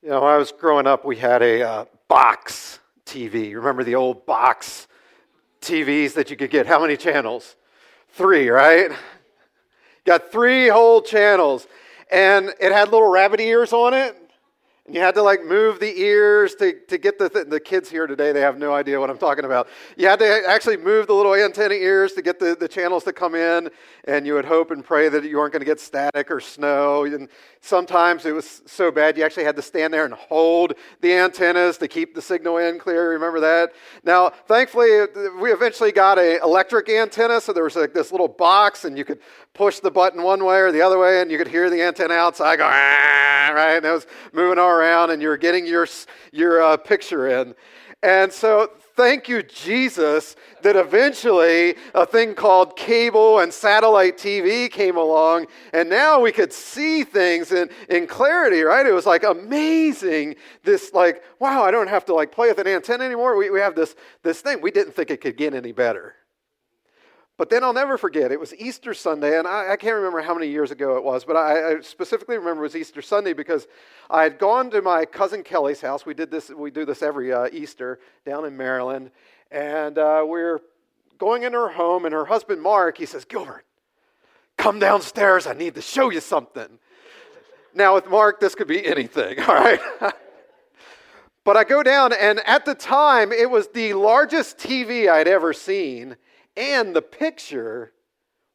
You know, when I was growing up, we had a uh, box TV. Remember the old box TVs that you could get? How many channels? Three, right? Got three whole channels. And it had little rabbit ears on it. And you had to like move the ears to, to get the, th- the kids here today, they have no idea what I'm talking about. You had to actually move the little antenna ears to get the, the channels to come in, and you would hope and pray that you weren't going to get static or snow. And sometimes it was so bad you actually had to stand there and hold the antennas to keep the signal in clear. Remember that? Now, thankfully, we eventually got a electric antenna, so there was like this little box, and you could push the button one way or the other way, and you could hear the antenna outside go, ah, right? And it was moving all around, and you're getting your, your uh, picture in. And so, thank you, Jesus, that eventually a thing called cable and satellite TV came along, and now we could see things in, in clarity, right? It was like amazing. This, like, wow, I don't have to like play with an antenna anymore. We, we have this, this thing. We didn't think it could get any better. But then I'll never forget, it was Easter Sunday, and I, I can't remember how many years ago it was, but I, I, specifically remember it was Easter Sunday because I had gone to my cousin Kelly's house. We did this, we do this every uh, Easter down in Maryland, and uh, we're going in her home, and her husband Mark, he says, Gilbert, come downstairs, I need to show you something. Now, with Mark, this could be anything, all right? but I go down, and at the time, it was the largest TV I'd ever seen and the picture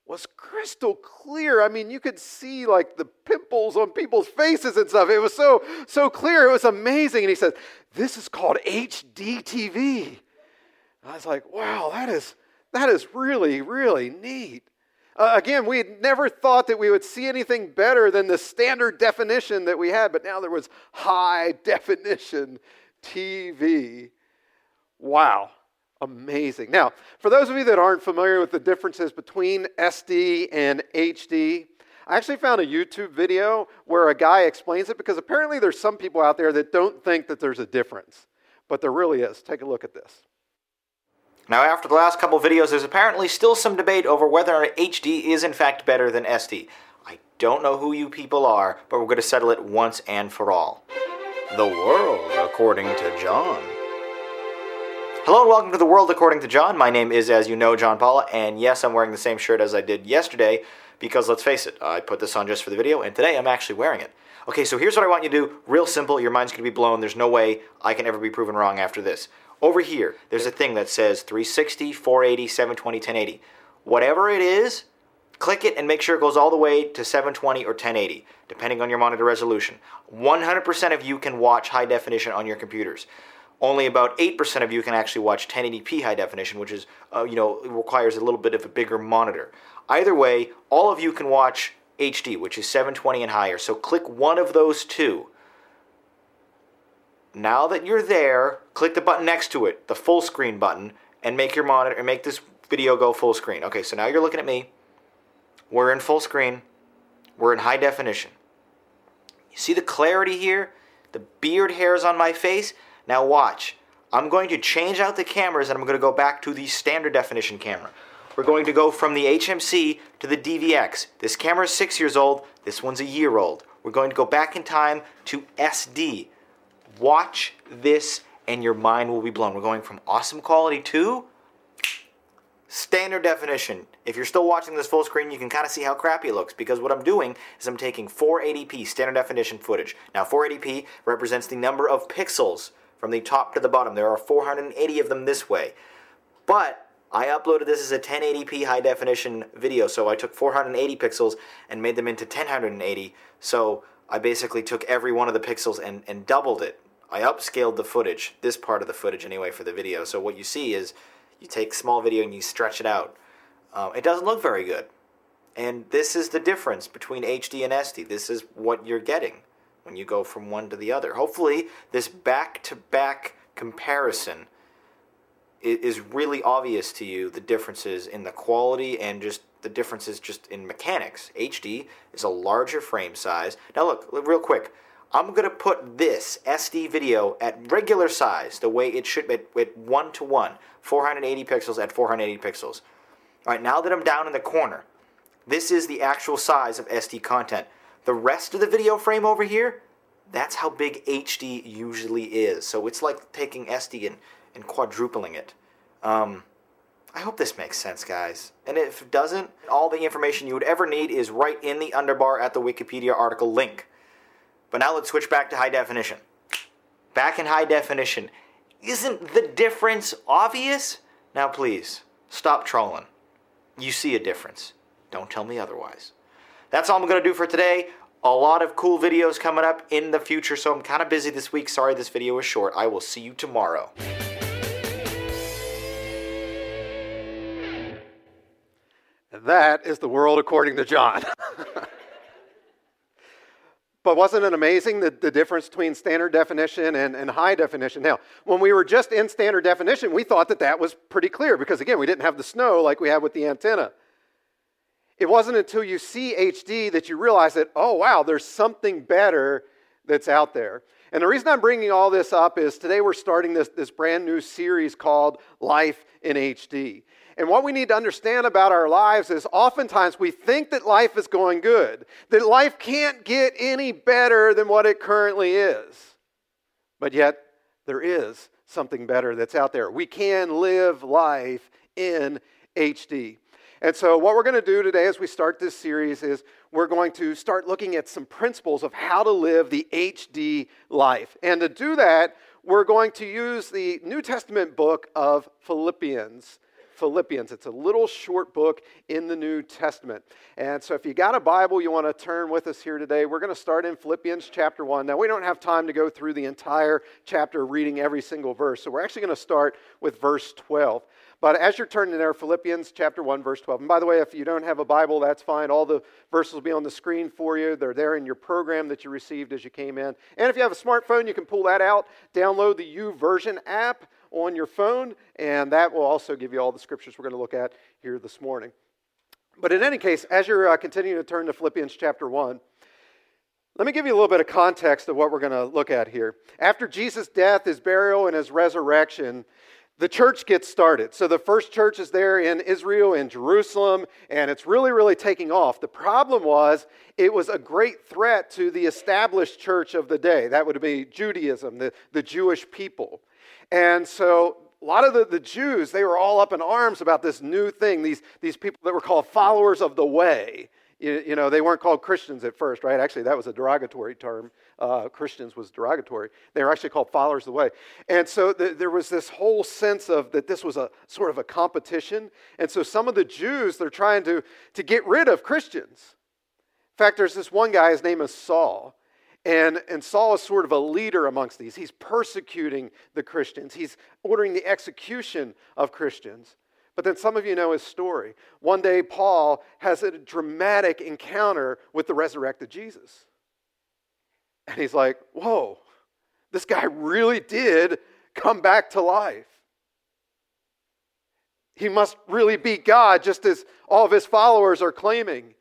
was crystal clear. I mean, you could see like the pimples on people's faces and stuff. It was so so clear. It was amazing. And he says, "This is called HD TV." I was like, "Wow, that is that is really really neat." Uh, again, we had never thought that we would see anything better than the standard definition that we had, but now there was high definition TV. Wow amazing. Now, for those of you that aren't familiar with the differences between SD and HD, I actually found a YouTube video where a guy explains it because apparently there's some people out there that don't think that there's a difference, but there really is. Take a look at this. Now, after the last couple videos, there's apparently still some debate over whether HD is in fact better than SD. I don't know who you people are, but we're going to settle it once and for all. The world according to John. Hello and welcome to the world according to John. My name is, as you know, John Paula, and yes, I'm wearing the same shirt as I did yesterday because let's face it, I put this on just for the video, and today I'm actually wearing it. Okay, so here's what I want you to do. Real simple, your mind's gonna be blown. There's no way I can ever be proven wrong after this. Over here, there's a thing that says 360, 480, 720, 1080. Whatever it is, click it and make sure it goes all the way to 720 or 1080, depending on your monitor resolution. 100% of you can watch high definition on your computers only about 8% of you can actually watch 1080p high definition, which is, uh, you know, requires a little bit of a bigger monitor. Either way, all of you can watch HD, which is 720 and higher. So click one of those two. Now that you're there, click the button next to it, the full screen button, and make your monitor and make this video go full screen. Okay, so now you're looking at me. We're in full screen. We're in high definition. You see the clarity here? The beard hairs on my face? Now watch. I'm going to change out the cameras and I'm going to go back to the standard definition camera. We're going to go from the HMC to the DVX. This camera is six years old, this one's a year old. We're going to go back in time to SD. Watch this and your mind will be blown. We're going from awesome quality to standard definition. If you're still watching this full screen, you can kind of see how crappy it looks because what I'm doing is I'm taking 480p standard definition footage. Now 480p represents the number of pixels from the top to the bottom. There are 480 of them this way. But I uploaded this as a 1080p high definition video, so I took 480 pixels and made them into 1080. So I basically took every one of the pixels and, and doubled it. I upscaled the footage, this part of the footage anyway, for the video. So what you see is you take small video and you stretch it out. Um, it doesn't look very good. And this is the difference between HD and SD. This is what you're getting when you go from one to the other. Hopefully, this back to back comparison is really obvious to you the differences in the quality and just the differences just in mechanics. HD is a larger frame size. Now, look, real quick. I'm going to put this SD video at regular size, the way it should be, at 1 to 1, 480 pixels at 480 pixels. All right, now that I'm down in the corner, this is the actual size of SD content. The rest of the video frame over here, That's how big HD usually is. So it's like taking SD and, and quadrupling it. Um, I hope this makes sense, guys. And if it doesn't, all the information you would ever need is right in the underbar at the Wikipedia article link. But now let's switch back to high definition. Back in high definition. Isn't the difference obvious? Now, please, stop trolling. You see a difference. Don't tell me otherwise. That's all I'm going to do for today. A lot of cool videos coming up in the future, so I'm kind of busy this week. Sorry this video is short. I will see you tomorrow. And that is the world according to John. but wasn't it amazing the, the difference between standard definition and, and high definition? Now, when we were just in standard definition, we thought that that was pretty clear because, again, we didn't have the snow like we had with the antenna. It wasn't until you see HD that you realize that, oh, wow, there's something better that's out there. And the reason I'm bringing all this up is today we're starting this, this brand new series called Life in HD. And what we need to understand about our lives is oftentimes we think that life is going good, that life can't get any better than what it currently is. But yet, there is something better that's out there. We can live life in HD. And so, what we're going to do today as we start this series is we're going to start looking at some principles of how to live the HD life. And to do that, we're going to use the New Testament book of Philippians. Philippians. It's a little short book in the New Testament. And so if you got a Bible you want to turn with us here today, we're going to start in Philippians chapter 1. Now, we don't have time to go through the entire chapter reading every single verse, so we're actually going to start with verse 12. But as you're turning there, Philippians chapter 1, verse 12. And by the way, if you don't have a Bible, that's fine. All the verses will be on the screen for you. They're there in your program that you received as you came in. And if you have a smartphone, you can pull that out, download the YouVersion app on your phone, and that will also give you all the scriptures we're going to look at here this morning. But in any case, as you're uh, continuing to turn to Philippians chapter 1, let me give you a little bit of context of what we're going to look at here. After Jesus' death, his burial, and his resurrection, the church gets started. So the first church is there in Israel, in Jerusalem, and it's really, really taking off. The problem was it was a great threat to the established church of the day. That would be Judaism, the, the Jewish people. And so a lot of the, the Jews, they were all up in arms about this new thing, these, these people that were called followers of the way. You, you know, they weren't called Christians at first, right? Actually, that was a derogatory term uh, Christians was derogatory. They were actually called followers of the way. And so th- there was this whole sense of that this was a sort of a competition. And so some of the Jews, they're trying to, to get rid of Christians. In fact, there's this one guy, his name is Saul. And, and Saul is sort of a leader amongst these. He's persecuting the Christians, he's ordering the execution of Christians. But then some of you know his story. One day, Paul has a dramatic encounter with the resurrected Jesus. And he's like, whoa, this guy really did come back to life. He must really be God, just as all of his followers are claiming.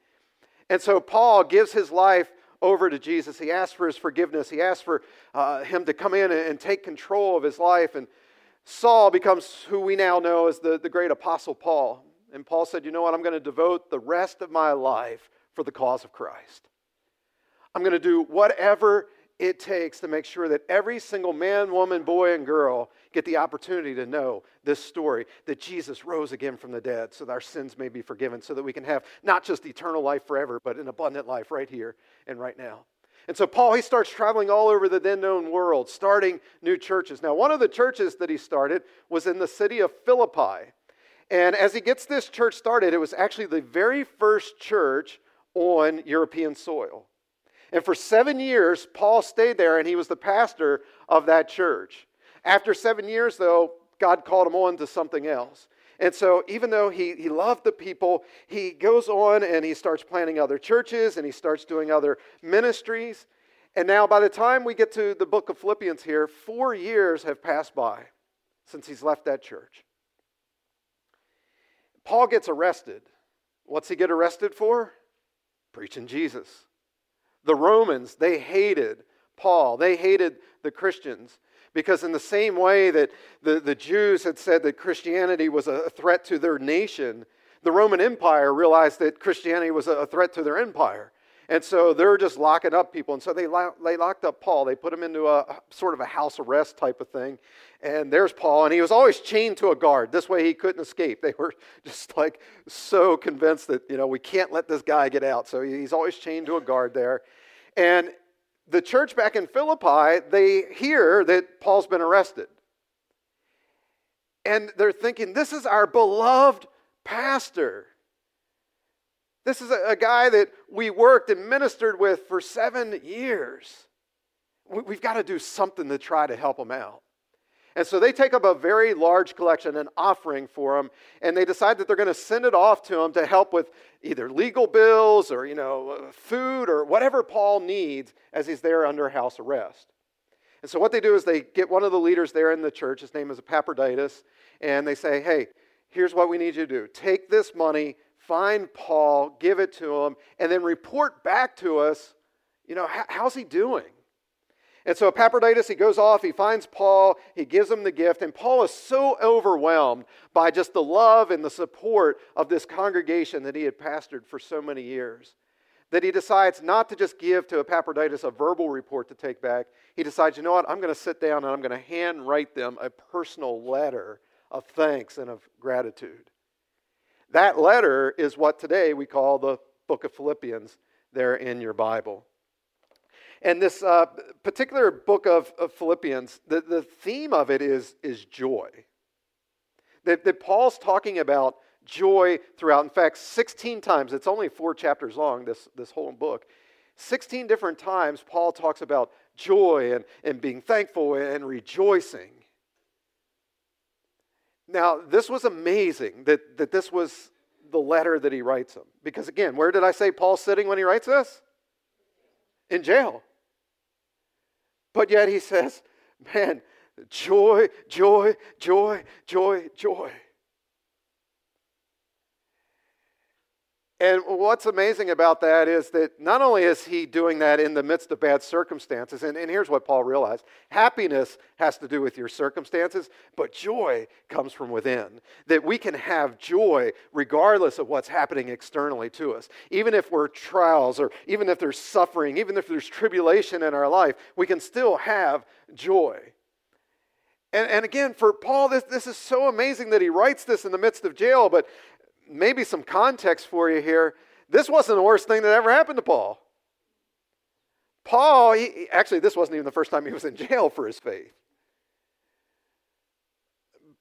And so Paul gives his life over to Jesus. He asks for his forgiveness. He asks for uh, him to come in and, take control of his life. And Saul becomes who we now know as the, the great apostle Paul. And Paul said, You know what? I'm going to devote the rest of my life for the cause of Christ. I'm going to do whatever it takes to make sure that every single man, woman, boy, and girl get the opportunity to know this story that Jesus rose again from the dead so that our sins may be forgiven, so that we can have not just eternal life forever, but an abundant life right here and right now. And so Paul, he starts traveling all over the then known world, starting new churches. Now, one of the churches that he started was in the city of Philippi. And as he gets this church started, it was actually the very first church on European soil. And for seven years, Paul stayed there and he was the pastor of that church. After seven years, though, God called him on to something else. And so, even though he, he loved the people, he goes on and he starts planting other churches and he starts doing other ministries. And now, by the time we get to the book of Philippians here, four years have passed by since he's left that church. Paul gets arrested. What's he get arrested for? Preaching Jesus. The Romans, they hated Paul, they hated the Christians. Because, in the same way that the, the Jews had said that Christianity was a threat to their nation, the Roman Empire realized that Christianity was a threat to their empire. And so they're just locking up people. And so they, they locked up Paul. They put him into a sort of a house arrest type of thing. And there's Paul. And he was always chained to a guard. This way he couldn't escape. They were just like so convinced that, you know, we can't let this guy get out. So he's always chained to a guard there. And the church back in Philippi, they hear that Paul's been arrested. And they're thinking, this is our beloved pastor. This is a, a guy that we worked and ministered with for seven years. We, we've got to do something to try to help him out. And so they take up a very large collection, an offering for him, and they decide that they're going to send it off to him to help with either legal bills or, you know, food or whatever Paul needs as he's there under house arrest. And so what they do is they get one of the leaders there in the church, his name is Epaphroditus, and they say, hey, here's what we need you to do. Take this money, find Paul, give it to him, and then report back to us, you know, how's he doing? And so Epaphroditus, he goes off, he finds Paul, he gives him the gift, and Paul is so overwhelmed by just the love and the support of this congregation that he had pastored for so many years that he decides not to just give to Epaphroditus a verbal report to take back. He decides, you know what, I'm going to sit down and I'm going to handwrite them a personal letter of thanks and of gratitude. That letter is what today we call the book of Philippians there in your Bible. And this uh, particular book of, of Philippians, the, the theme of it is, is joy. That, that Paul's talking about joy throughout. In fact, 16 times, it's only four chapters long, this, this whole book. 16 different times, Paul talks about joy and, and being thankful and rejoicing. Now, this was amazing that, that this was the letter that he writes him. Because again, where did I say Paul's sitting when he writes this? In jail. But yet he says, man, joy, joy, joy, joy, joy. And what's amazing about that is that not only is he doing that in the midst of bad circumstances, and, and, here's what Paul realized happiness has to do with your circumstances, but joy comes from within. That we can have joy regardless of what's happening externally to us. Even if we're trials, or even if there's suffering, even if there's tribulation in our life, we can still have joy. And, and again, for Paul, this, this is so amazing that he writes this in the midst of jail, but maybe some context for you here. This wasn't the worst thing that ever happened to Paul. Paul, he, actually, this wasn't even the first time he was in jail for his faith.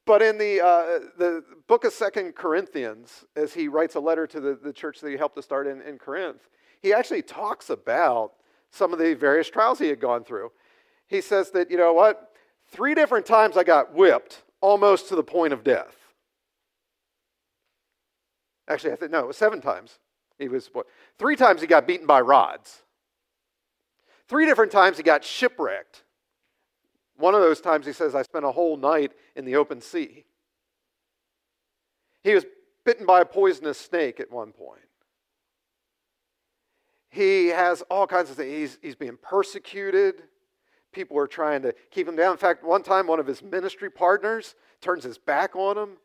But in the, uh, the book of Second Corinthians, as he writes a letter to the, the church that he helped to start in, in Corinth, he actually talks about some of the various trials he had gone through. He says that, you know what, three different times I got whipped almost to the point of death. Actually, I think, no, it was seven times. He was, what, three times he got beaten by rods. Three different times he got shipwrecked. One of those times he says, I spent a whole night in the open sea. He was bitten by a poisonous snake at one point. He has all kinds of things. He's, he's being persecuted. People are trying to keep him down. In fact, one time one of his ministry partners turns his back on him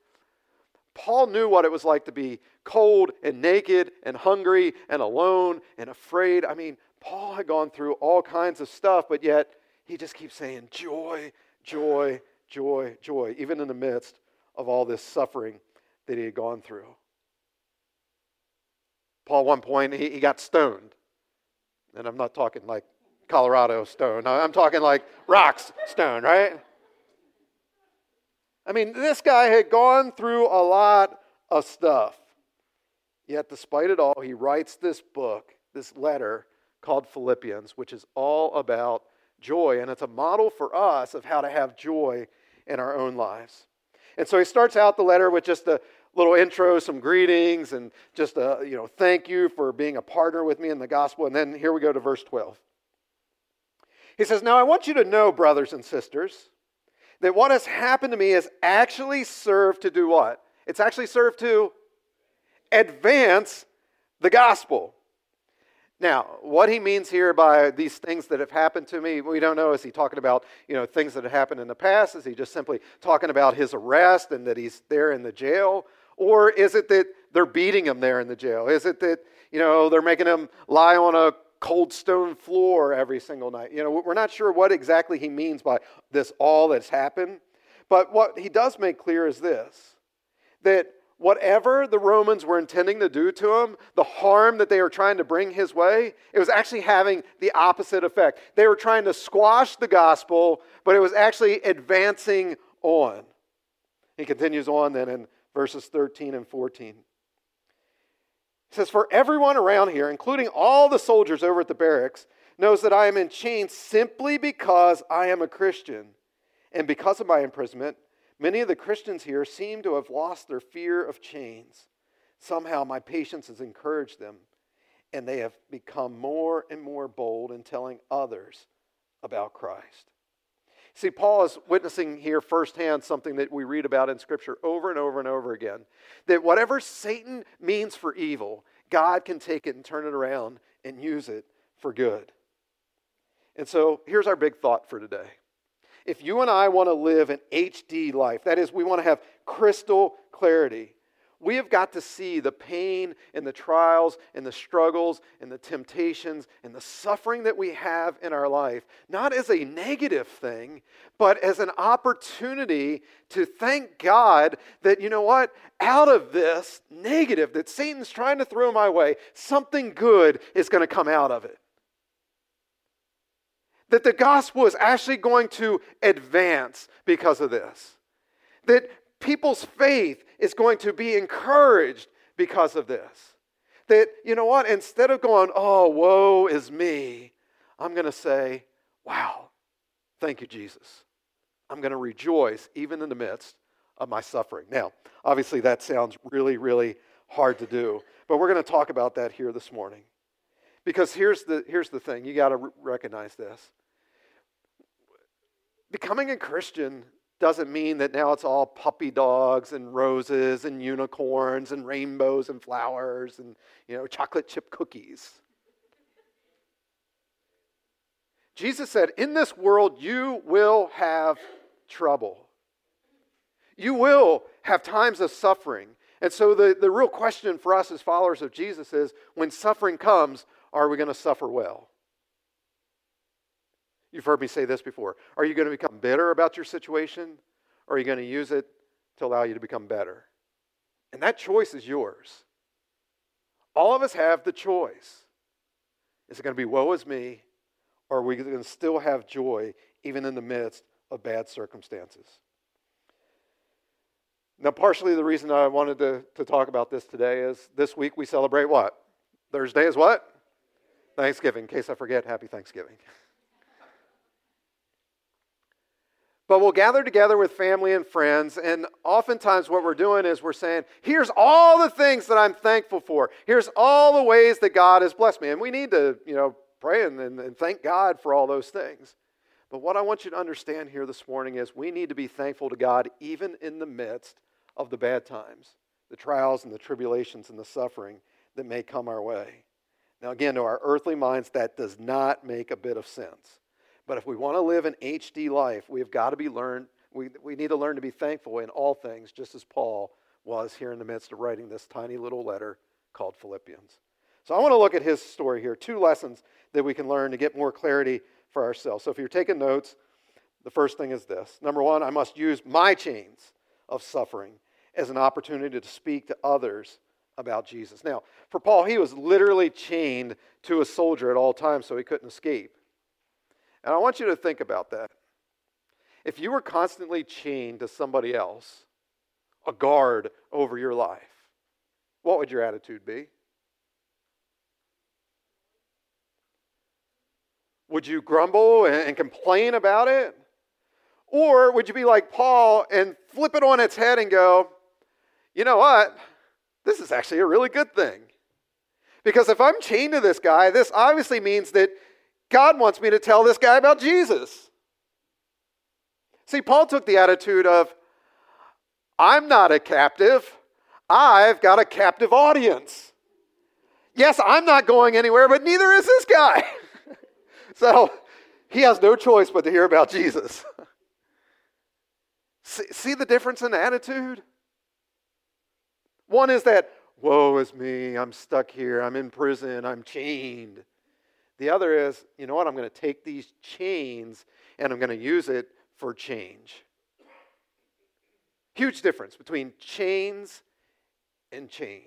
Paul knew what it was like to be cold and naked and hungry and alone and afraid. I mean, Paul had gone through all kinds of stuff, but yet he just keeps saying, joy, joy, joy, joy, even in the midst of all this suffering that he had gone through. Paul, one point, he, he got stoned. And I'm not talking like Colorado stone, I'm talking like rocks stone, right? I mean, this guy had gone through a lot of stuff. Yet, despite it all, he writes this book, this letter called Philippians, which is all about joy. And it's a model for us of how to have joy in our own lives. And so he starts out the letter with just a little intro, some greetings, and just a, you know, thank you for being a partner with me in the gospel. And then here we go to verse 12. He says, Now I want you to know, brothers and sisters, that what has happened to me has actually served to do what? It's actually served to advance the gospel. Now, what he means here by these things that have happened to me, we don't know. Is he talking about, you know, things that have happened in the past? Is he just simply talking about his arrest and that he's there in the jail? Or is it that they're beating him there in the jail? Is it that you know, they're making him lie on a cold stone floor every single night. You know, we're not sure what exactly he means by this all that's happened. But what he does make clear is this that whatever the Romans were intending to do to him, the harm that they were trying to bring his way, it was actually having the opposite effect. They were trying to squash the gospel, but it was actually advancing on. He continues on then in verses 13 and 14. Says, For everyone around here, including all the soldiers over at the barracks, knows that I am in chains simply because I am a Christian. And because of my imprisonment, Many of the Christians here seem to have lost their fear of chains. Somehow my patience has encouraged them, and they have become more and more bold in telling others about Christ. See, Paul is witnessing here firsthand something that we read about in Scripture over and over and over again that whatever Satan means for evil, God can take it and turn it around and use it for good. And so here's our big thought for today if you and I want to live an HD life, that is, we want to have crystal clarity, we have got to see the pain and the trials and the struggles and the temptations and the suffering that we have in our life, not as a negative thing, but as an opportunity to thank God that, you know what, out of this negative that Satan's trying to throw my way, something good is going to come out of it that the gospel is actually going to advance because of this. That people's faith is going to be encouraged because of this. That, you know what, instead of going, oh, woe is me, I'm going to say, wow, thank you, Jesus. I'm going to rejoice even in the midst of my suffering. Now, obviously, that sounds really, really hard to do, but we're going to talk about that here this morning. Because here's the, here's the thing you got to recognize this. Becoming a Christian doesn't mean that now it's all puppy dogs and roses and unicorns and rainbows and flowers and you know chocolate chip cookies. Jesus said, "In this world you will have trouble. You will have times of suffering. And so, the, the real question for us as followers of Jesus is when suffering comes, are we going to suffer well? You've heard me say this before. Are you going to become bitter about your situation, or are you going to use it to allow you to become better? And that choice is yours. All of us have the choice. Is it going to be woe is me, or are we going to still have joy even in the midst of bad circumstances? Now, partially the reason I wanted to, to talk about this today is this week we celebrate what? Thursday is what? Thanksgiving. In case I forget, happy Thanksgiving. But we'll gather together with family and friends, and oftentimes what we're doing is we're saying, Here's all the things that I'm thankful for. Here's all the ways that God has blessed me. And we need to, you know, pray and, and thank God for all those things. But what I want you to understand here this morning is we need to be thankful to God even in the midst of the bad times, the trials and the tribulations and the suffering that may come our way. Now, again, to our earthly minds, that does not make a bit of sense. But if we want to live an HD life, we've got to be learned, we, we need to learn to be thankful in all things, just as Paul was here in the midst of writing this tiny little letter called Philippians. So I want to look at his story here, two lessons that we can learn to get more clarity for ourselves. So if you're taking notes, the first thing is this. Number one, I must use my chains of suffering as an opportunity to speak to others about Jesus. Now, for Paul, he was literally chained to a soldier at all times so he couldn't escape. And I want you to think about that. If you were constantly chained to somebody else, a guard over your life, what would your attitude be? Would you grumble and, complain about it? Or would you be like Paul and flip it on its head and go, you know what? This is actually a really good thing. Because if I'm chained to this guy, this obviously means that God wants me to tell this guy about Jesus. See, Paul took the attitude of, I'm not a captive, I've got a captive audience. Yes, I'm not going anywhere, but neither is this guy. so he has no choice but to hear about Jesus. see, see the difference in attitude? One is that woe is me, I'm stuck here, I'm in prison, I'm chained. The other is, you know what, I'm going to take these chains and I'm going to use it for change. Huge difference between chains and change.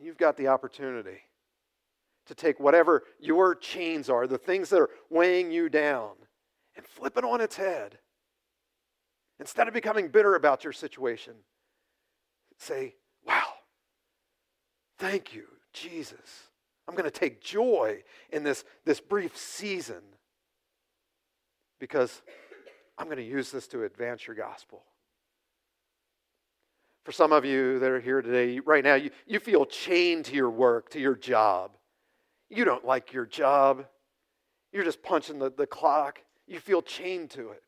You've got the opportunity to take whatever your chains are, the things that are weighing you down, and flip it on its head. Instead of becoming bitter about your situation, say, Wow, thank you, Jesus. I'm going to take joy in this, this brief season because I'm going to use this to advance your gospel. For some of you that are here today, right now, you, you feel chained to your work, to your job. You don't like your job. You're just punching the, the clock. You feel chained to it.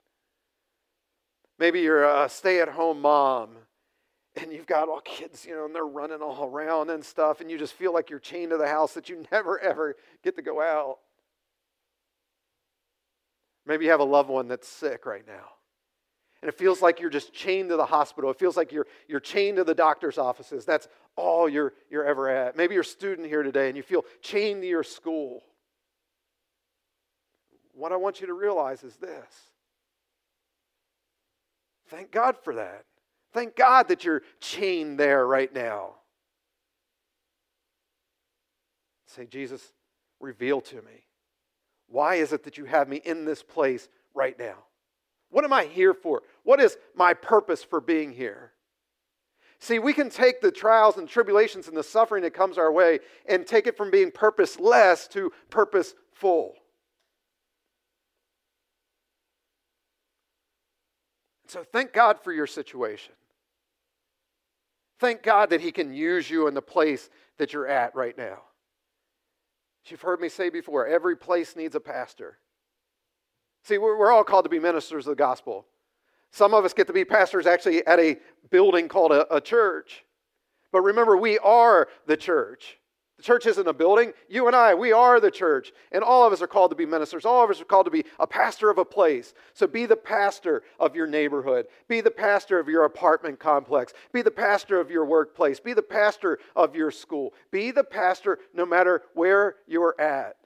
Maybe you're a stay at home mom and you've got all kids, you know, and they're running all around and stuff, and you just feel like you're chained to the house that you never ever get to go out. Maybe you have a loved one that's sick right now. And it feels like you're just chained to the hospital. It feels like you're, you're chained to the doctor's offices. That's all you're, you're ever at. Maybe you're a student here today and you feel chained to your school. What I want you to realize is this thank God for that. Thank God that you're chained there right now. Say, Jesus, reveal to me. Why is it that you have me in this place right now? What am I here for? What is my purpose for being here? See, we can take the trials and tribulations and the suffering that comes our way and take it from being purposeless to purposeful. So thank God for your situation. Thank God that He can use you in the place that you're at right now. You've heard me say before, every place needs a pastor. See, we're, all called to be ministers of the gospel. Some of us get to be pastors actually at a building called a, a church. But remember, we are the church. The church isn't a building. You and I, we are the church. And all of us are called to be ministers. All of us are called to be a pastor of a place. So be the pastor of your neighborhood. Be the pastor of your apartment complex. Be the pastor of your workplace. Be the pastor of your school. Be the pastor no matter where you're at.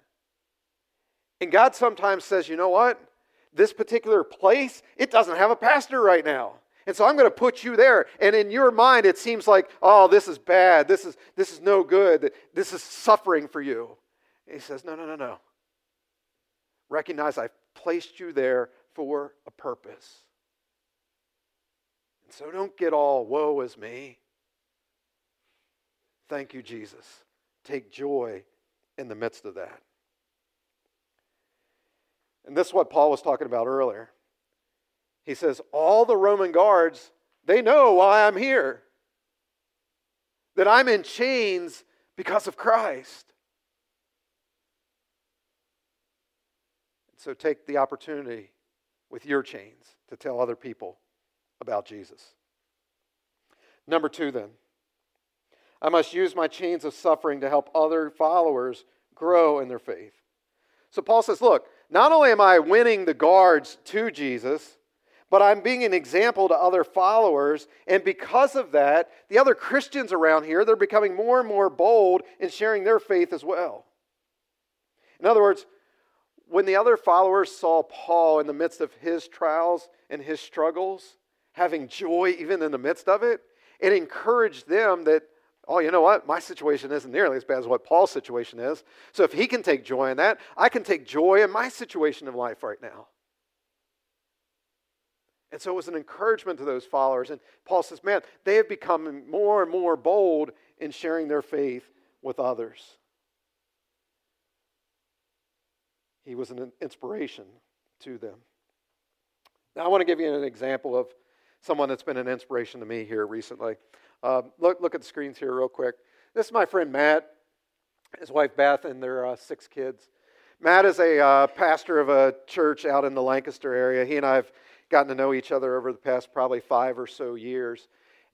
And God sometimes says, you know what? This particular place, it doesn't have a pastor right now. And so I'm going to put you there. And in your mind, it seems like, oh, this is bad. This is, this is no good. This is suffering for you. And he says, no, no, no, no. Recognize I've placed you there for a purpose. And so don't get all, woe is me. Thank you, Jesus. Take joy in the midst of that. And this is what Paul was talking about earlier. He says, All the Roman guards, they know why I'm here. That I'm in chains because of Christ. So take the opportunity with your chains to tell other people about Jesus. Number two, then, I must use my chains of suffering to help other followers grow in their faith. So Paul says, Look, not only am I winning the guards to Jesus, but I'm being an example to other followers. And because of that, the other Christians around here, they're becoming more and more bold in sharing their faith as well. In other words, when the other followers saw Paul in the midst of his trials and his struggles, having joy even in the midst of it, it encouraged them that oh, you know what? My situation isn't nearly as bad as what Paul's situation is. So if he can take joy in that, I can take joy in my situation of life right now. And so it was an encouragement to those followers. And Paul says, man, they have become more and more bold in sharing their faith with others. He was an inspiration to them. Now, I want to give you an example of someone that's been an inspiration to me here recently. Uh, look, look at the screens here, real quick. This is my friend Matt, his wife Beth, and their uh, six kids. Matt is a uh, pastor of a church out in the Lancaster area. He and I have gotten to know each other over the past probably five or so years.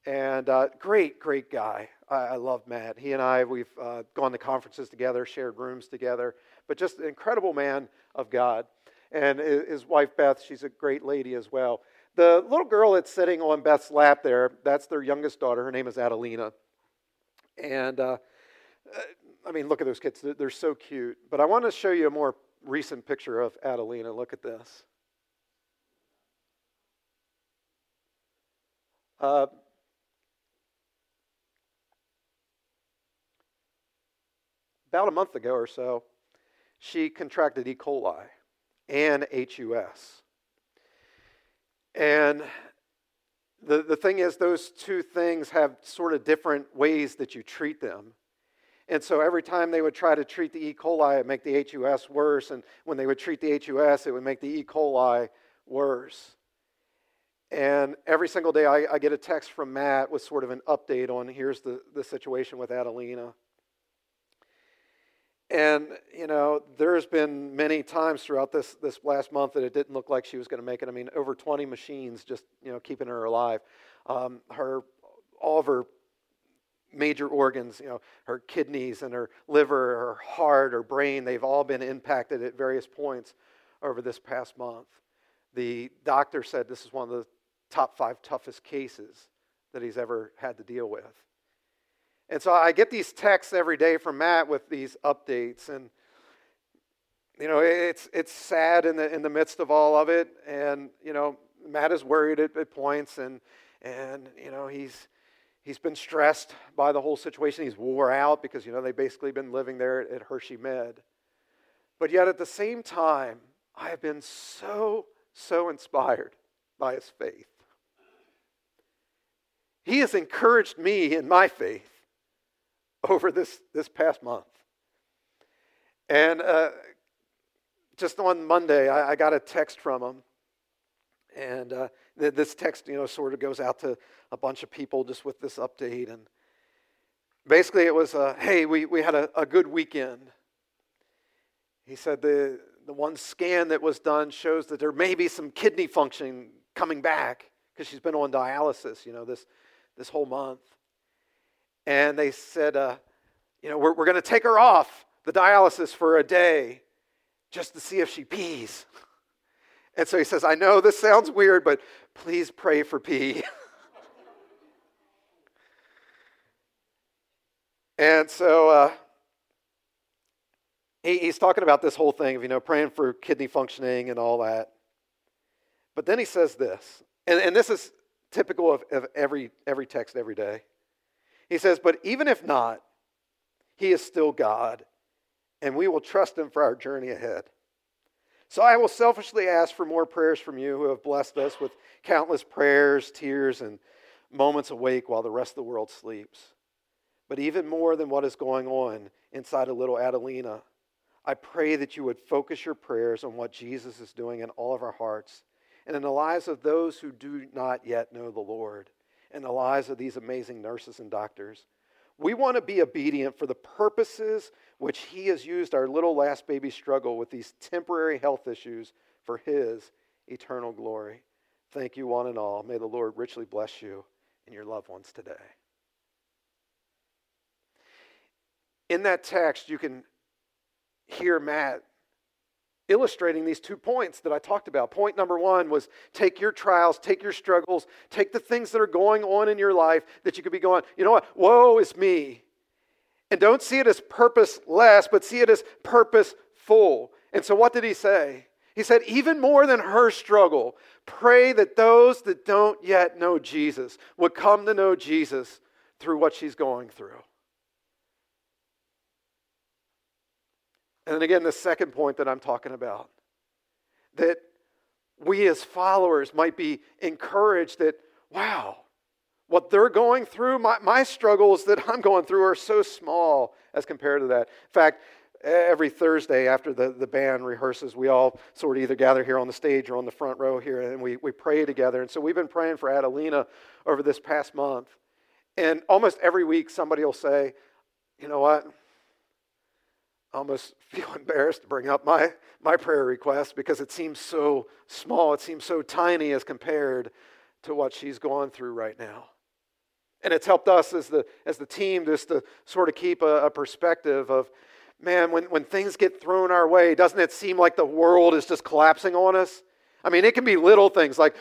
And uh, great, great guy. I, I, love Matt. He and I, we've uh, gone to conferences together, shared rooms together, but just an incredible man of God. And his wife, Beth, she's a great lady as well. the little girl that's sitting on Beth's lap there, that's their youngest daughter. Her name is Adelina. And uh, uh I mean, look at those kids. They're, they're so cute. But I want to show you a more recent picture of Adelina. Look at this. Uh, about a month ago or so, she contracted E. coli and HUS. And the, the thing is, those two things have sort of different ways that you treat them. And so every time they would try to treat the E. coli, it would make the HUS worse. And when they would treat the HUS, it would make the E. coli worse. And every single day, I, I get a text from Matt with sort of an update on here's the, the situation with Adelina. And, you know, there's been many times throughout this, this last month that it didn't look like she was going to make it. I mean, over 20 machines just, you know, keeping her alive. Um, her, all of her major organs, you know, her kidneys and her liver, her heart, her brain, they've all been impacted at various points over this past month. The doctor said this is one of the top five toughest cases that he's ever had to deal with. And so I get these texts every day from Matt with these updates, and you know it's it's sad in the in the midst of all of it, and you know Matt is worried at, at points, and and you know he's he's been stressed by the whole situation. He's wore out because you know they've basically been living there at Hershey Med, but yet at the same time, I have been so so inspired by his faith. He has encouraged me in my faith over this, this past month. And uh, just on Monday, I, I, got a text from him. And uh, th- this text, you know, sort of goes out to a bunch of people just with this update. And basically, it was, uh, hey, we, we had a, a good weekend. He said the, the one scan that was done shows that there may be some kidney function coming back because she's been on dialysis, you know, this, this whole month and they said, uh, you know, we're, we're going to take her off the dialysis for a day just to see if she pees. And so he says, I know this sounds weird, but please pray for pee. and so uh, he, he's talking about this whole thing of, you know, praying for kidney functioning and all that. But then he says this, and, and this is typical of, of every, every text every day. He says, But even if not, he is still God, and we will trust him for our journey ahead. So I will selfishly ask for more prayers from you who have blessed us with countless prayers, tears, and moments awake while the rest of the world sleeps. But even more than what is going on inside of little Adelina, I pray that you would focus your prayers on what Jesus is doing in all of our hearts and in the lives of those who do not yet know the Lord in the lives of these amazing nurses and doctors. We want to be obedient for the purposes which He has used our little last baby struggle with these temporary health issues for His eternal glory. Thank you, one and all. May the Lord richly bless you and your loved ones today. In that text, you can hear Matt illustrating these two points that I talked about. Point number one was take your trials, take your struggles, take the things that are going on in your life that you could be going, you know what, woe is me. And don't see it as purposeless, but see it as purposeful. And so, what did he say? He said, even more than her struggle, pray that those that don't yet know Jesus would come to know Jesus through what she's going through. And then again, the second point that I'm talking about that we as followers might be encouraged that, wow, what they're going through, my, my struggles that I'm going through are so small as compared to that. In fact, every Thursday after the, the band rehearses, we all sort of either gather here on the stage or on the front row here and we, we pray together. And so we've been praying for Adelina over this past month. And almost every week, somebody will say, you know what? Almost feel embarrassed to bring up my, my prayer request because it seems so small, it seems so tiny as compared to what she's going through right now. And it's helped us as the, as the team just to sort of keep a, a perspective of, man, when, when things get thrown our way, doesn't it seem like the world is just collapsing on us? I mean, it can be little things like,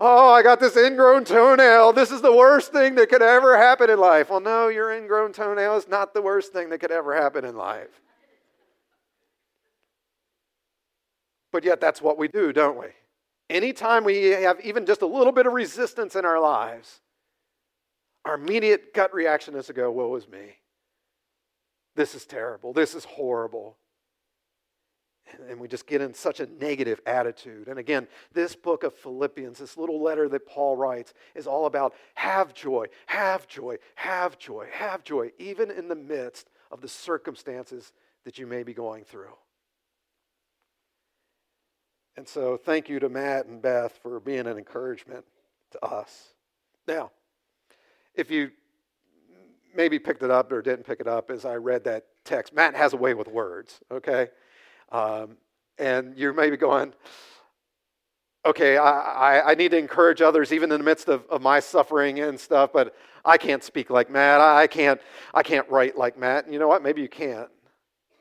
Oh, I got this ingrown toenail. This is the worst thing that could ever happen in life. Well, no, your ingrown toenail is not the worst thing that could ever happen in life. But yet, that's what we do, don't we? Anytime we have even just a little bit of resistance in our lives, our immediate gut reaction is to go, Woe is me. This is terrible. This is horrible. And we just get in such a negative attitude. And again, this book of Philippians, this little letter that Paul writes, is all about have joy, have joy, have joy, have joy, even in the midst of the circumstances that you may be going through. And so, thank you to Matt and Beth for being an encouragement to us. Now, if you maybe picked it up or didn't pick it up as I read that text, Matt has a way with words, okay? Um, and you're maybe going, okay, I, I, I, need to encourage others even in the midst of, of my suffering and stuff, but I can't speak like Matt. I can't, I can't write like Matt. And you know what? Maybe you can't.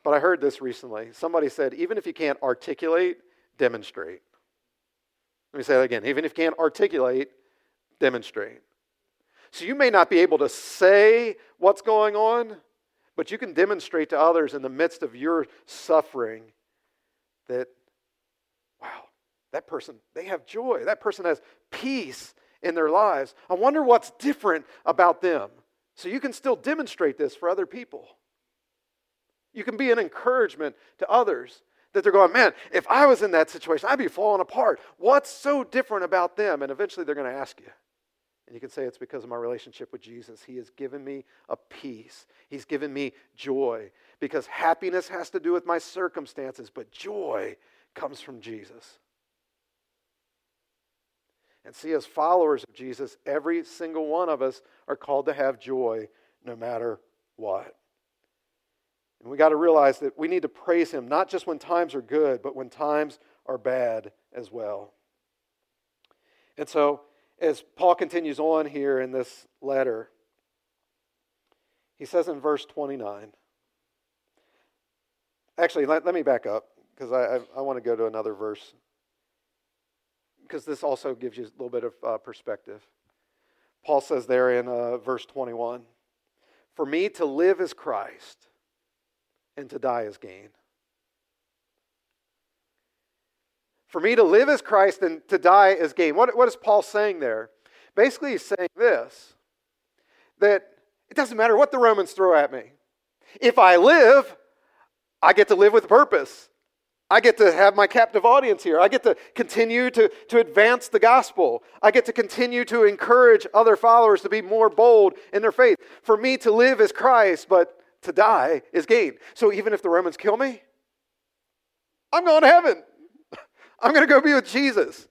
But I heard this recently. Somebody said, even if you can't articulate, demonstrate. Let me say that again. Even if you can't articulate, demonstrate. So you may not be able to say what's going on, but you can demonstrate to others in the midst of your suffering that, wow, that person, they have joy. That person has peace in their lives. I wonder what's different about them. So you can still demonstrate this for other people. You can be an encouragement to others that they're going, man, if I was in that situation, I'd be falling apart. What's so different about them? And eventually they're going to ask you. And you can say it's because of my relationship with Jesus. He has given me a peace, He's given me joy. Because happiness has to do with my circumstances, but joy comes from Jesus. And see, as followers of Jesus, every single one of us are called to have joy no matter what. We got to realize that we need to praise Him not just when times are good, but when times are bad as well. And so, as Paul continues on here in this letter, he says in verse 29, actually, let, let me back up because I, I, I want to go to another verse because this also gives you a little bit of uh, perspective. Paul says there in uh, verse 21 For me to live is Christ and to die is gain. For me to live as Christ and to die is gain. What, what is Paul saying there? Basically, he's saying this that it doesn't matter what the Romans throw at me. If I live, I get to live with purpose. I get to have my captive audience here. I get to continue to, to advance the gospel. I get to continue to encourage other followers to be more bold in their faith. For me to live is Christ, but to die is gain. So even if the Romans kill me, I'm going to heaven. I'm going to go be with Jesus.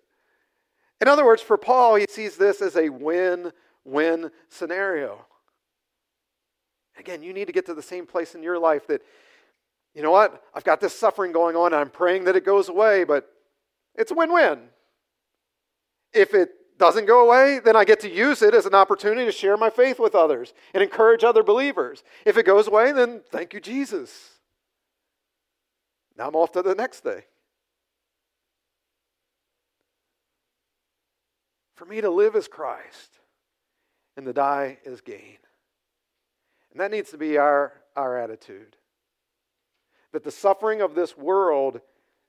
In other words, for Paul, he sees this as a win win scenario. Again, you need to get to the same place in your life that, you know what, I've got this suffering going on, I'm praying that it goes away, but it's a win win. If it doesn't go away, then I get to use it as an opportunity to share my faith with others and encourage other believers. If it goes away, then thank you, Jesus. Now I'm off to the next day. For me to live is Christ, and to die is gain. And that needs to be our, our attitude. That the suffering of this world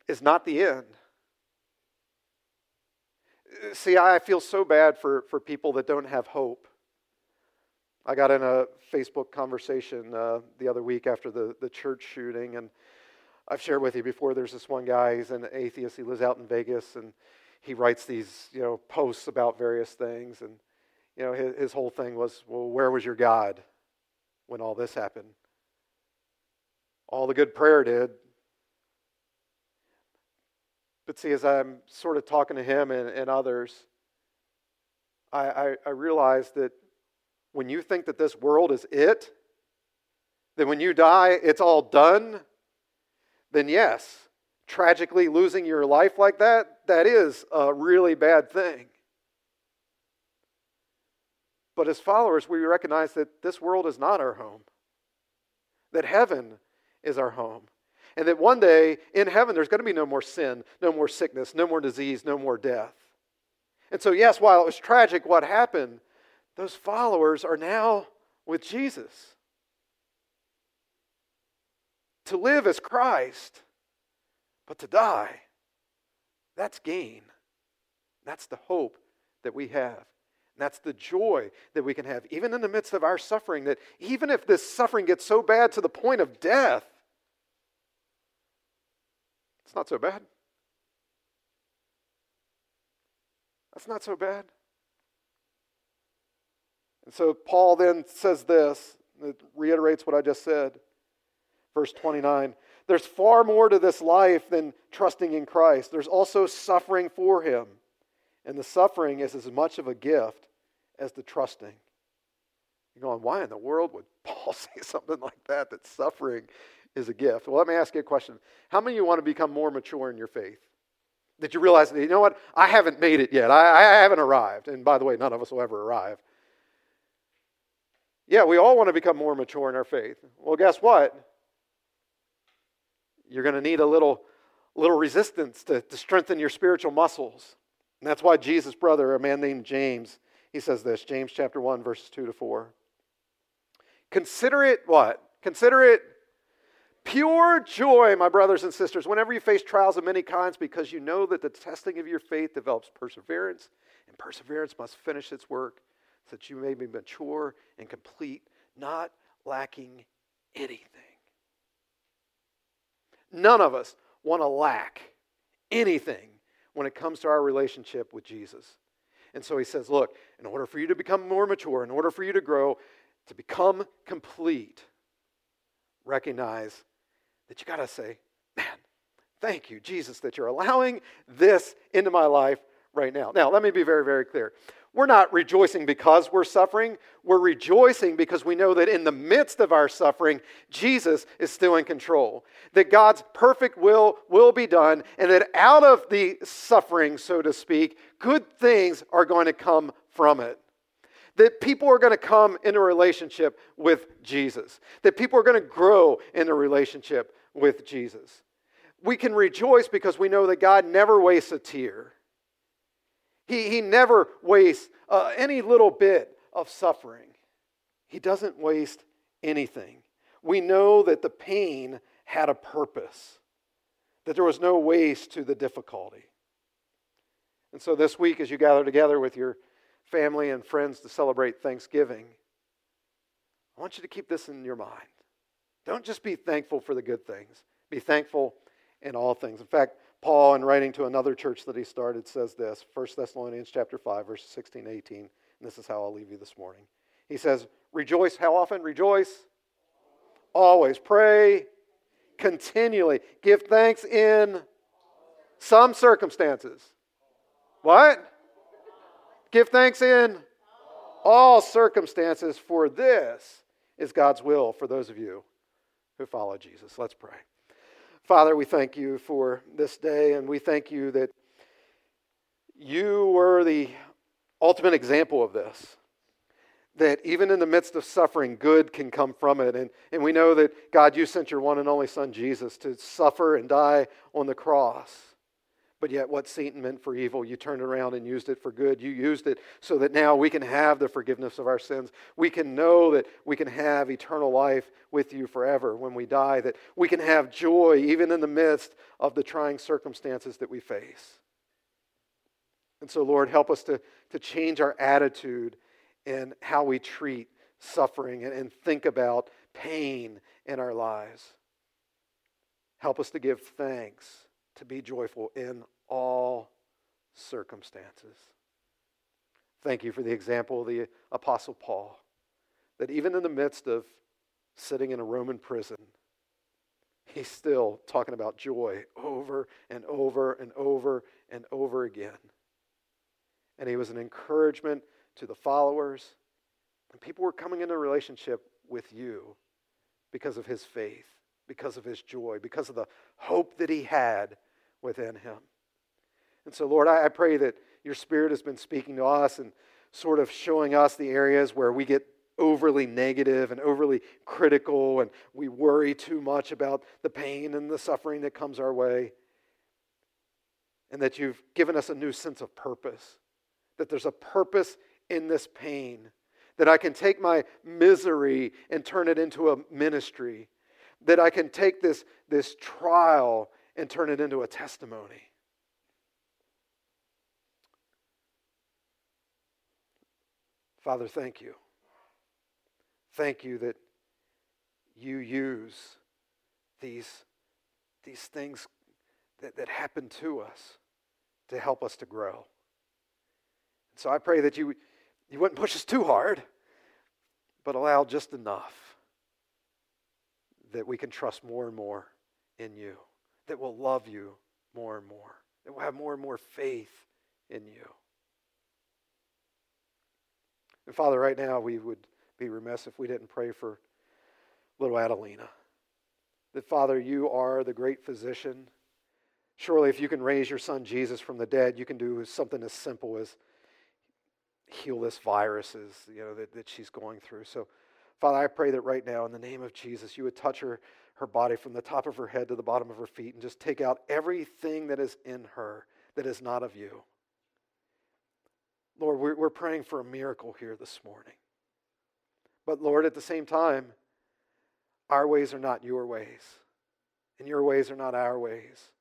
is not the end see, I feel so bad for, for people that don't have hope. I got in a Facebook conversation uh, the other week after the, the church shooting, and I've shared with you before. There's this one guy, he's an atheist. He lives out in Vegas, and he writes these you know posts about various things. And you know his, his whole thing was, well, where was your God when all this happened? All the good prayer did but see, as I'm sort of talking to him and, and others, I, I, I realize that when you think that this world is it, that when you die, it's all done, then yes, tragically losing your life like that, that is a really bad thing. But as followers, we recognize that this world is not our home, that heaven is our home. And that one day in heaven, there's going to be no more sin, no more sickness, no more disease, no more death. And so, yes, while it was tragic what happened, those followers are now with Jesus. To live as Christ, but to die, that's gain. That's the hope that we have. And that's the joy that we can have, even in the midst of our suffering, that even if this suffering gets so bad to the point of death, it's not so bad. That's not so bad. And so Paul then says this, it reiterates what I just said. Verse 29 There's far more to this life than trusting in Christ, there's also suffering for him. And the suffering is as much of a gift as the trusting. You're going, why in the world would Paul say something like that, that suffering is a gift? Well, let me ask you a question. How many of you want to become more mature in your faith? That you realize, that you know what? I haven't made it yet. I, I haven't arrived. And by the way, none of us will ever arrive. Yeah, we all want to become more mature in our faith. Well, guess what? You're going to need a little, little resistance to, to strengthen your spiritual muscles. And that's why Jesus' brother, a man named James, he says this James chapter 1, verses 2 to 4. Consider it what? Consider it pure joy, my brothers and sisters, whenever you face trials of many kinds, because you know that the testing of your faith develops perseverance, and perseverance must finish its work so that you may be mature and complete, not lacking anything. None of us want to lack anything when it comes to our relationship with Jesus. And so he says, Look, in order for you to become more mature, in order for you to grow, to become complete, recognize that you got to say, Man, thank you, Jesus, that you're allowing this into my life right now. Now, let me be very, very clear. We're not rejoicing because we're suffering. We're rejoicing because we know that in the midst of our suffering, Jesus is still in control. That God's perfect will will be done, and that out of the suffering, so to speak, good things are going to come from it. That people are going to come into a relationship with Jesus. That people are going to grow in a relationship with Jesus. We can rejoice because we know that God never wastes a tear. He, he never wastes uh, any little bit of suffering. He doesn't waste anything. We know that the pain had a purpose, that there was no waste to the difficulty. And so this week, as you gather together with your family and friends to celebrate Thanksgiving, I want you to keep this in your mind. Don't just be thankful for the good things, be thankful in all things. In fact, Paul, in writing to another church that he started, says this 1 Thessalonians chapter 5, verses 16 18. And this is how I'll leave you this morning. He says, Rejoice. How often? Rejoice. Always. Pray continually. Give thanks in some circumstances. What? Give thanks in all circumstances, for this is God's will for those of you who follow Jesus. Let's pray. Father, we thank you for this day, and we thank you that you were the ultimate example of this. That even in the midst of suffering, good can come from it. And, and we know that, God, you sent your one and only Son, Jesus, to suffer and die on the cross. But yet, what Satan meant for evil, you turned around and used it for good. You used it so that now we can have the forgiveness of our sins. We can know that we can have eternal life with you forever when we die, that we can have joy even in the midst of the trying circumstances that we face. And so, Lord, help us to, to change our attitude and how we treat suffering and, and think about pain in our lives. Help us to give thanks, to be joyful in all circumstances. Thank you for the example of the Apostle Paul, that even in the midst of sitting in a Roman prison, he's still talking about joy over and over and over and over again. And he was an encouragement to the followers, and people were coming into a relationship with you because of his faith, because of his joy, because of the hope that he had within him. And so, Lord, I, I pray that your Spirit has been speaking to us and sort of showing us the areas where we get overly negative and overly critical and we worry too much about the pain and the suffering that comes our way. And that you've given us a new sense of purpose. that there's a purpose in this pain, that I can take my misery and turn it into a ministry, that I can take this, this trial and turn it into a testimony. Father, thank you. Thank you that you use these, these things that, that happen to us to help us to grow. And So I pray that you, you wouldn't push us too hard, but allow just enough that we can trust more and more in you, that we'll love you more and more, that we'll have more and more faith in you. And Father, right now we would be remiss if we didn't pray for little Adelina. That, Father, you are the great physician. Surely, if you can raise your son Jesus from the dead, you can do something as simple as heal this virus you know, that, that she's going through. So, Father, I pray that right now, in the name of Jesus, you would touch her, her body from the top of her head to the bottom of her feet and just take out everything that is in her that is not of you. Lord, we're, we're praying for a miracle here this morning. But Lord, at the same time, our ways are not your ways, and your ways are not our ways.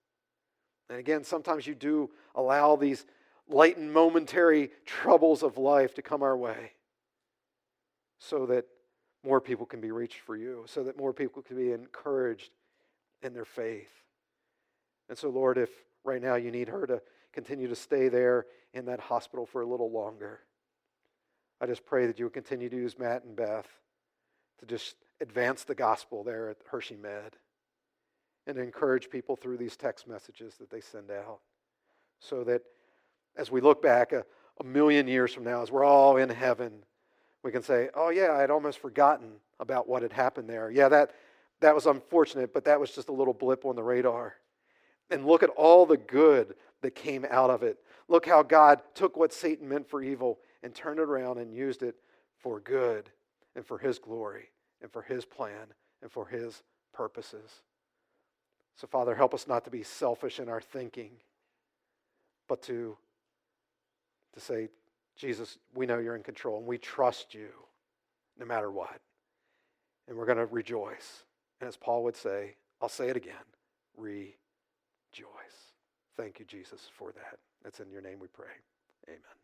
And again, sometimes you do allow these light and momentary troubles of life to come our way so that more people can be reached for you, so that more people can be encouraged in their faith. And so, Lord, if right now you need her to continue to stay there in that hospital for a little longer, I just pray that you would continue to use Matt and Beth to just advance the gospel there at Hershey Med and encourage people through these text messages that they send out so that as we look back a, a million years from now, as we're all in heaven, we can say, oh, yeah, I had almost forgotten about what had happened there. Yeah, that, that was unfortunate, but that was just a little blip on the radar. And look at all the good that came out of it. Look how God took what Satan meant for evil and turned it around and used it for good and for his glory and for his plan and for his purposes. So, Father, help us not to be selfish in our thinking, but to, to say, Jesus, we know you're in control and we trust you no matter what. And we're going to rejoice. And as Paul would say, I'll say it again rejoice. Thank you, Jesus, for that. It's in your name we pray. Amen.